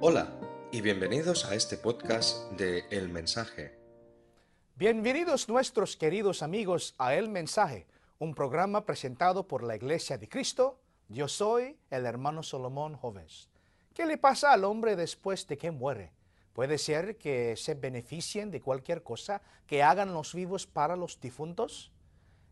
Hola y bienvenidos a este podcast de El Mensaje. Bienvenidos nuestros queridos amigos a El Mensaje, un programa presentado por la Iglesia de Cristo. Yo soy el hermano Solomón Jóvenes. ¿Qué le pasa al hombre después de que muere? Puede ser que se beneficien de cualquier cosa que hagan los vivos para los difuntos.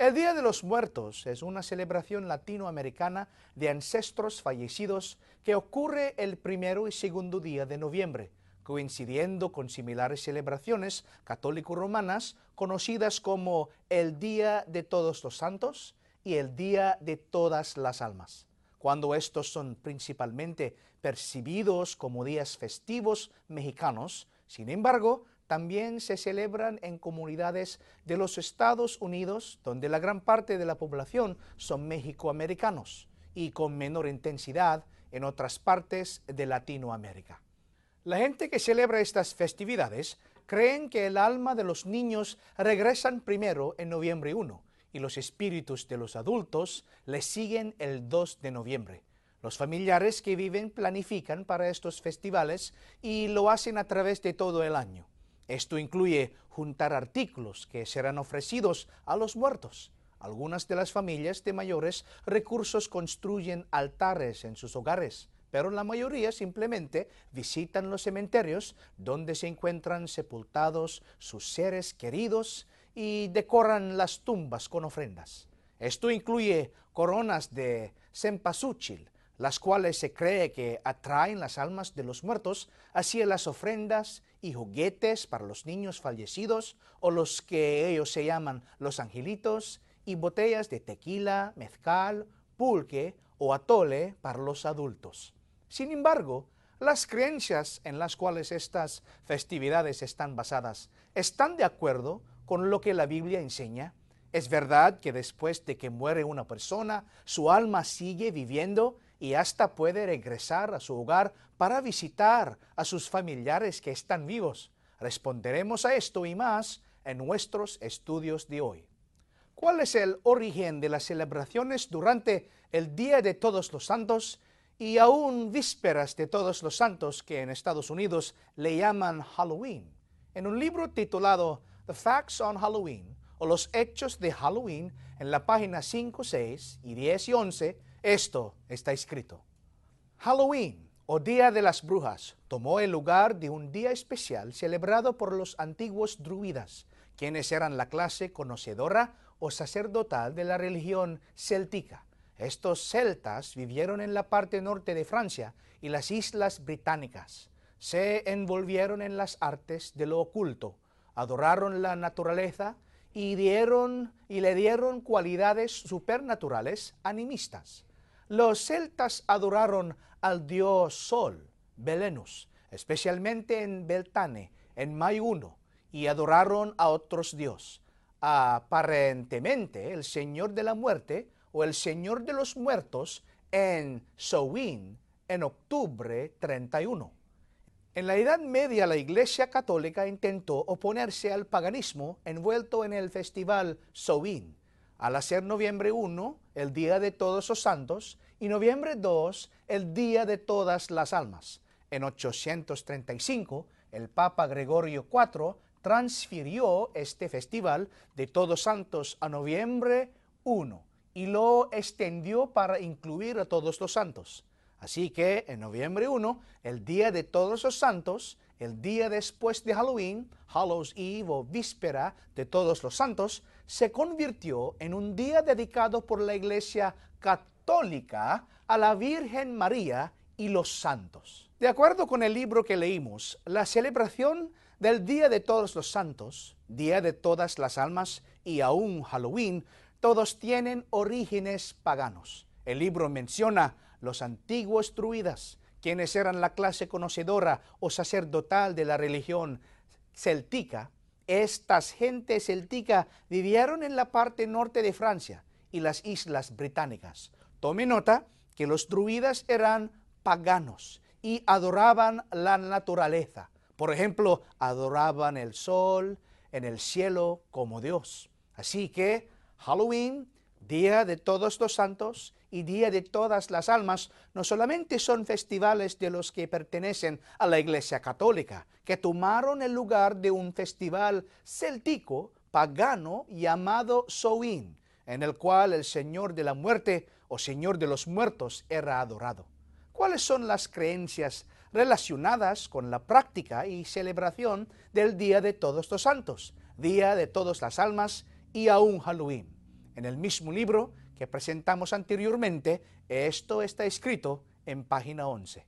El Día de los Muertos es una celebración latinoamericana de ancestros fallecidos que ocurre el primero y segundo día de noviembre, coincidiendo con similares celebraciones católico-romanas conocidas como el Día de Todos los Santos y el Día de Todas las Almas. Cuando estos son principalmente percibidos como días festivos mexicanos, sin embargo, también se celebran en comunidades de los Estados Unidos, donde la gran parte de la población son mexicoamericanos, y con menor intensidad en otras partes de Latinoamérica. La gente que celebra estas festividades creen que el alma de los niños regresan primero en noviembre 1 y los espíritus de los adultos les siguen el 2 de noviembre. Los familiares que viven planifican para estos festivales y lo hacen a través de todo el año. Esto incluye juntar artículos que serán ofrecidos a los muertos. Algunas de las familias de mayores recursos construyen altares en sus hogares, pero la mayoría simplemente visitan los cementerios donde se encuentran sepultados sus seres queridos y decoran las tumbas con ofrendas. Esto incluye coronas de cempasúchil, las cuales se cree que atraen las almas de los muertos hacia las ofrendas y juguetes para los niños fallecidos o los que ellos se llaman los angelitos y botellas de tequila, mezcal, pulque o atole para los adultos. Sin embargo, las creencias en las cuales estas festividades están basadas están de acuerdo con lo que la Biblia enseña. Es verdad que después de que muere una persona, su alma sigue viviendo y hasta puede regresar a su hogar para visitar a sus familiares que están vivos. Responderemos a esto y más en nuestros estudios de hoy. ¿Cuál es el origen de las celebraciones durante el Día de Todos los Santos y aún vísperas de Todos los Santos que en Estados Unidos le llaman Halloween? En un libro titulado The Facts on Halloween o Los Hechos de Halloween, en la página 5, 6 y 10 y 11, esto está escrito. Halloween, o Día de las Brujas, tomó el lugar de un día especial celebrado por los antiguos druidas, quienes eran la clase conocedora o sacerdotal de la religión céltica. Estos celtas vivieron en la parte norte de Francia y las islas británicas. Se envolvieron en las artes de lo oculto, adoraron la naturaleza y le dieron cualidades supernaturales animistas. Los celtas adoraron al dios Sol, Belenus, especialmente en Beltane, en Mayuno, y adoraron a otros dioses. Aparentemente, el Señor de la Muerte o el Señor de los Muertos en Samhain, en octubre 31. En la Edad Media la Iglesia Católica intentó oponerse al paganismo envuelto en el festival Samhain, al hacer noviembre 1 el Día de Todos los Santos y noviembre 2 el Día de Todas las Almas. En 835 el Papa Gregorio IV transfirió este festival de Todos Santos a noviembre 1 y lo extendió para incluir a todos los santos. Así que en noviembre 1, el Día de Todos los Santos, el día después de Halloween, Hallows Eve o Víspera de Todos los Santos, se convirtió en un día dedicado por la Iglesia Católica a la Virgen María y los santos. De acuerdo con el libro que leímos, la celebración del Día de Todos los Santos, Día de Todas las Almas y aún Halloween, todos tienen orígenes paganos. El libro menciona los antiguos druidas, quienes eran la clase conocedora o sacerdotal de la religión celtica, estas gentes celtica vivieron en la parte norte de Francia y las islas británicas. Tome nota que los druidas eran paganos y adoraban la naturaleza. Por ejemplo, adoraban el sol en el cielo como Dios. Así que Halloween, Día de Todos los Santos y Día de Todas las Almas no solamente son festivales de los que pertenecen a la Iglesia Católica, que tomaron el lugar de un festival céltico pagano llamado Soin, en el cual el Señor de la muerte o Señor de los muertos era adorado. ¿Cuáles son las creencias relacionadas con la práctica y celebración del Día de Todos los Santos, Día de Todas las Almas y aún Halloween? En el mismo libro que presentamos anteriormente, esto está escrito en página 11.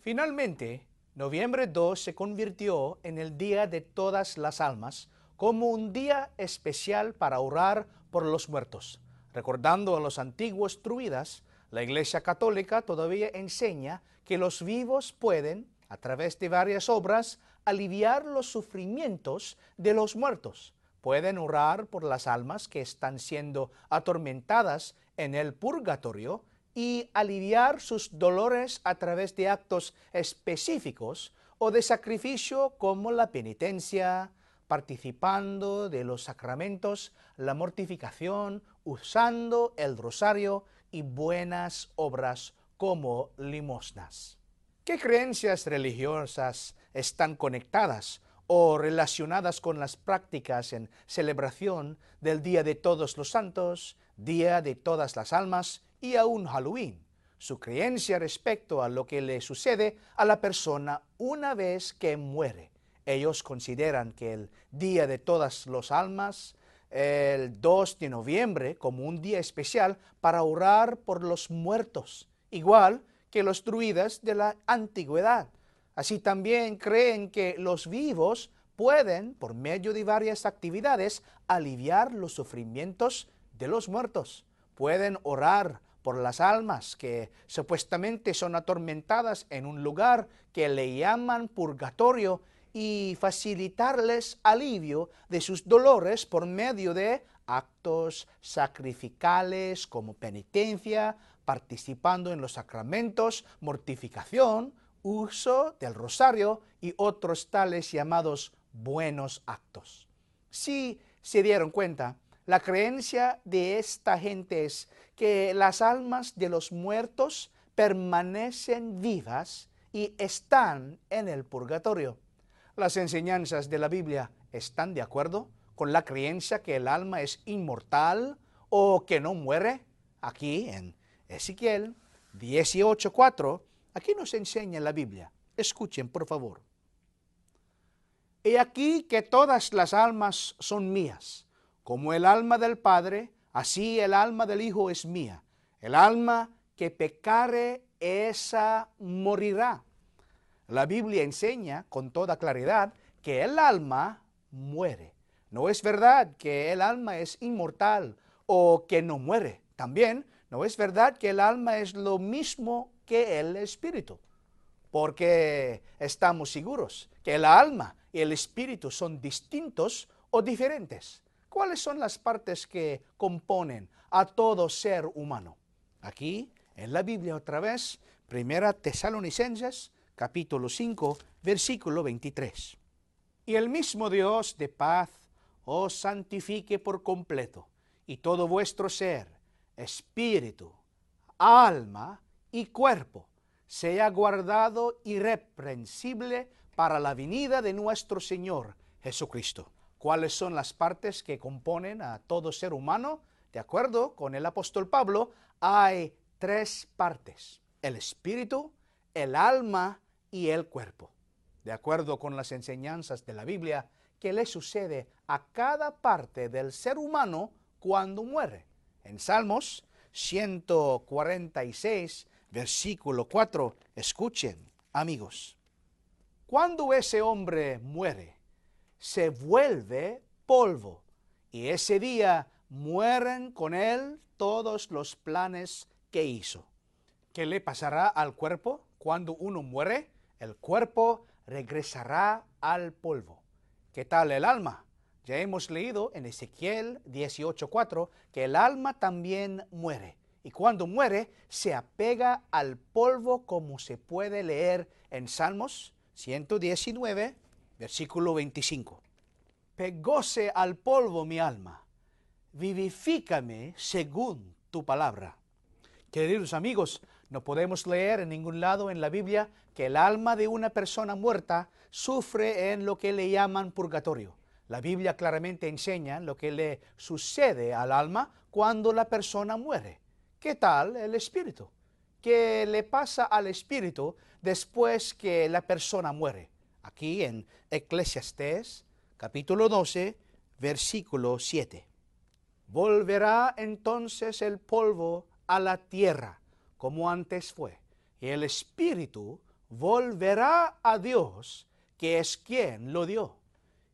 Finalmente, noviembre 2 se convirtió en el Día de Todas las Almas como un día especial para orar por los muertos. Recordando a los antiguos druidas, la Iglesia Católica todavía enseña que los vivos pueden, a través de varias obras, aliviar los sufrimientos de los muertos. Pueden orar por las almas que están siendo atormentadas en el purgatorio y aliviar sus dolores a través de actos específicos o de sacrificio como la penitencia, participando de los sacramentos, la mortificación, usando el rosario y buenas obras como limosnas. ¿Qué creencias religiosas están conectadas o relacionadas con las prácticas en celebración del Día de Todos los Santos, Día de Todas las Almas y aún Halloween? Su creencia respecto a lo que le sucede a la persona una vez que muere ellos consideran que el Día de Todas las Almas, el 2 de noviembre, como un día especial para orar por los muertos, igual que los druidas de la antigüedad. Así también creen que los vivos pueden, por medio de varias actividades, aliviar los sufrimientos de los muertos. Pueden orar por las almas que supuestamente son atormentadas en un lugar que le llaman purgatorio y facilitarles alivio de sus dolores por medio de actos sacrificales como penitencia, participando en los sacramentos, mortificación, uso del rosario y otros tales llamados buenos actos. Si se dieron cuenta, la creencia de esta gente es que las almas de los muertos permanecen vivas y están en el purgatorio. Las enseñanzas de la Biblia están de acuerdo con la creencia que el alma es inmortal o que no muere. Aquí en Ezequiel 18.4, aquí nos enseña la Biblia. Escuchen, por favor. He aquí que todas las almas son mías. Como el alma del Padre, así el alma del Hijo es mía. El alma que pecare, esa morirá. La Biblia enseña con toda claridad que el alma muere. No es verdad que el alma es inmortal o que no muere. También no es verdad que el alma es lo mismo que el espíritu. Porque estamos seguros que el alma y el espíritu son distintos o diferentes. ¿Cuáles son las partes que componen a todo ser humano? Aquí, en la Biblia otra vez, Primera Tesalonicenses capítulo 5, versículo 23. Y el mismo Dios de paz os santifique por completo, y todo vuestro ser, espíritu, alma y cuerpo, sea guardado irreprensible para la venida de nuestro Señor Jesucristo. ¿Cuáles son las partes que componen a todo ser humano? De acuerdo con el apóstol Pablo, hay tres partes. El espíritu, el alma y el cuerpo. De acuerdo con las enseñanzas de la Biblia, ¿qué le sucede a cada parte del ser humano cuando muere? En Salmos 146, versículo 4, escuchen, amigos. Cuando ese hombre muere, se vuelve polvo, y ese día mueren con él todos los planes que hizo. ¿Qué le pasará al cuerpo cuando uno muere? El cuerpo regresará al polvo. ¿Qué tal el alma? Ya hemos leído en Ezequiel 18.4 que el alma también muere. Y cuando muere, se apega al polvo como se puede leer en Salmos 119, versículo 25. Pegóse al polvo mi alma, vivifícame según tu palabra. Queridos amigos, no podemos leer en ningún lado en la Biblia que el alma de una persona muerta sufre en lo que le llaman purgatorio. La Biblia claramente enseña lo que le sucede al alma cuando la persona muere. ¿Qué tal el espíritu? ¿Qué le pasa al espíritu después que la persona muere? Aquí en Eclesiastés capítulo 12, versículo 7. Volverá entonces el polvo a la tierra como antes fue, y el espíritu volverá a Dios, que es quien lo dio.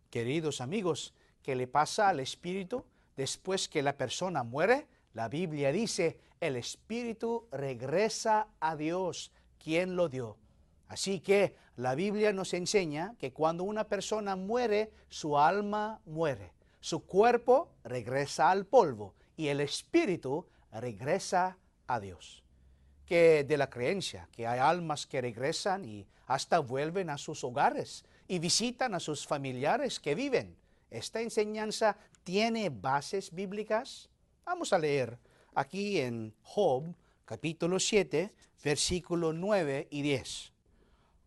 Queridos amigos, ¿qué le pasa al espíritu después que la persona muere? La Biblia dice, el espíritu regresa a Dios, quien lo dio. Así que la Biblia nos enseña que cuando una persona muere, su alma muere, su cuerpo regresa al polvo y el espíritu regresa a Dios. Que de la creencia que hay almas que regresan y hasta vuelven a sus hogares y visitan a sus familiares que viven. ¿Esta enseñanza tiene bases bíblicas? Vamos a leer aquí en Job capítulo 7, versículo 9 y 10.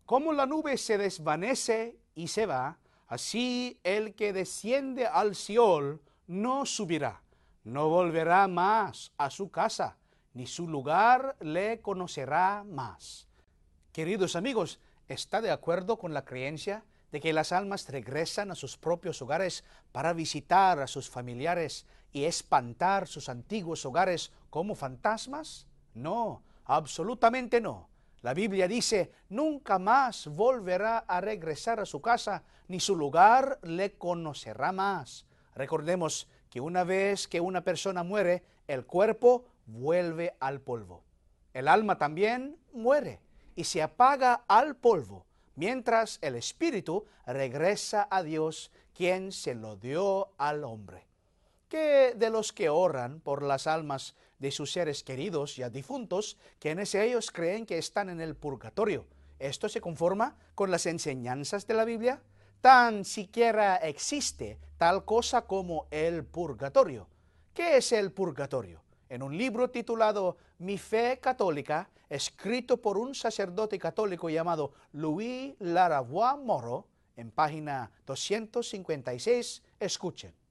Como la nube se desvanece y se va, así el que desciende al Siol no subirá, no volverá más a su casa, ni su lugar le conocerá más. Queridos amigos, ¿está de acuerdo con la creencia de que las almas regresan a sus propios hogares para visitar a sus familiares y espantar sus antiguos hogares como fantasmas? No, absolutamente no. La Biblia dice, nunca más volverá a regresar a su casa, ni su lugar le conocerá más. Recordemos que una vez que una persona muere, el cuerpo vuelve al polvo. El alma también muere y se apaga al polvo, mientras el espíritu regresa a Dios, quien se lo dio al hombre. ¿Qué de los que oran por las almas de sus seres queridos ya difuntos, quienes ellos creen que están en el purgatorio. ¿Esto se conforma con las enseñanzas de la Biblia? Tan siquiera existe tal cosa como el purgatorio. ¿Qué es el purgatorio? En un libro titulado Mi fe católica, escrito por un sacerdote católico llamado Louis Larabois Moro, en página 256, escuchen.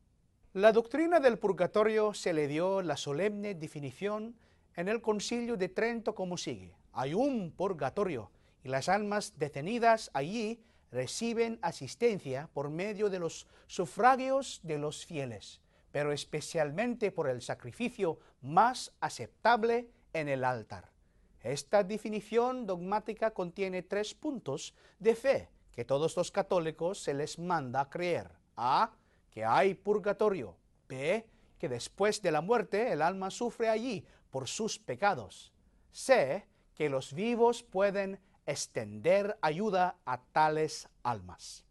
La doctrina del purgatorio se le dio la solemne definición en el concilio de Trento como sigue. Hay un purgatorio y las almas detenidas allí reciben asistencia por medio de los sufragios de los fieles, pero especialmente por el sacrificio más aceptable en el altar. Esta definición dogmática contiene tres puntos de fe que todos los católicos se les manda creer. A que hay purgatorio. B, que después de la muerte el alma sufre allí por sus pecados. C, que los vivos pueden extender ayuda a tales almas.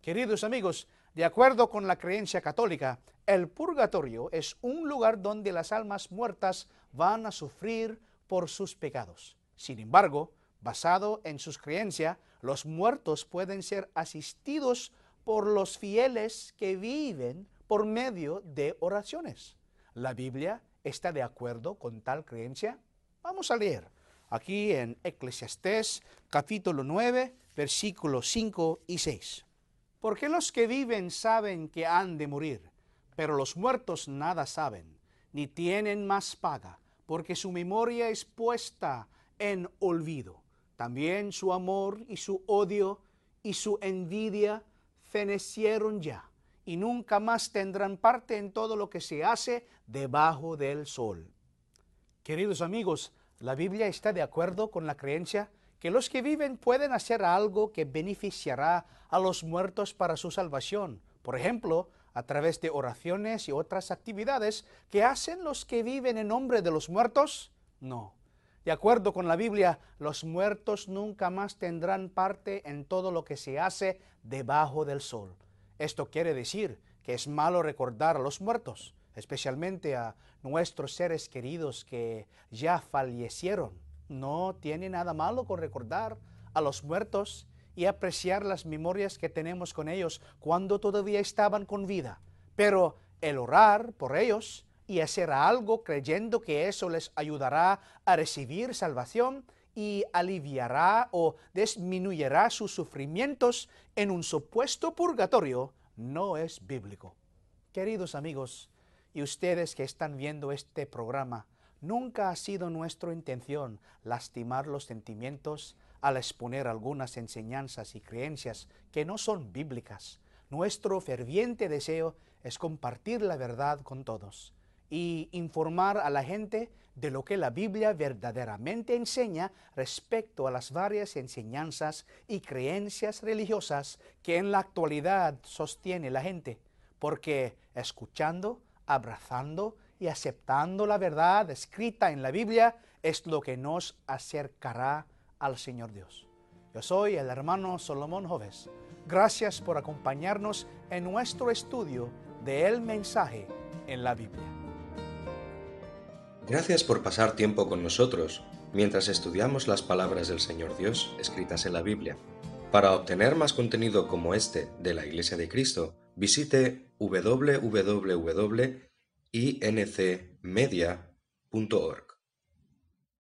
Queridos amigos, de acuerdo con la creencia católica, el purgatorio es un lugar donde las almas muertas van a sufrir por sus pecados. Sin embargo, basado en sus creencias, los muertos pueden ser asistidos por los fieles que viven por medio de oraciones. ¿La Biblia está de acuerdo con tal creencia? Vamos a leer aquí en Eclesiastés capítulo 9, versículos 5 y 6. Porque los que viven saben que han de morir, pero los muertos nada saben, ni tienen más paga, porque su memoria es puesta en olvido. También su amor y su odio y su envidia fenecieron ya y nunca más tendrán parte en todo lo que se hace debajo del sol. Queridos amigos, la Biblia está de acuerdo con la creencia que los que viven pueden hacer algo que beneficiará a los muertos para su salvación. Por ejemplo, a través de oraciones y otras actividades que hacen los que viven en nombre de los muertos? No. De acuerdo con la Biblia, los muertos nunca más tendrán parte en todo lo que se hace debajo del sol. Esto quiere decir que es malo recordar a los muertos, especialmente a nuestros seres queridos que ya fallecieron. No tiene nada malo con recordar a los muertos y apreciar las memorias que tenemos con ellos cuando todavía estaban con vida. Pero el orar por ellos y hacer algo creyendo que eso les ayudará a recibir salvación y aliviará o disminuirá sus sufrimientos en un supuesto purgatorio no es bíblico. Queridos amigos, y ustedes que están viendo este programa, nunca ha sido nuestra intención lastimar los sentimientos al exponer algunas enseñanzas y creencias que no son bíblicas. Nuestro ferviente deseo es compartir la verdad con todos y informar a la gente de lo que la Biblia verdaderamente enseña respecto a las varias enseñanzas y creencias religiosas que en la actualidad sostiene la gente, porque escuchando, abrazando y aceptando la verdad escrita en la Biblia es lo que nos acercará al Señor Dios. Yo soy el hermano Solomón Joves. Gracias por acompañarnos en nuestro estudio de El mensaje en la Biblia. Gracias por pasar tiempo con nosotros mientras estudiamos las palabras del Señor Dios escritas en la Biblia. Para obtener más contenido como este de la Iglesia de Cristo, visite www.incmedia.org.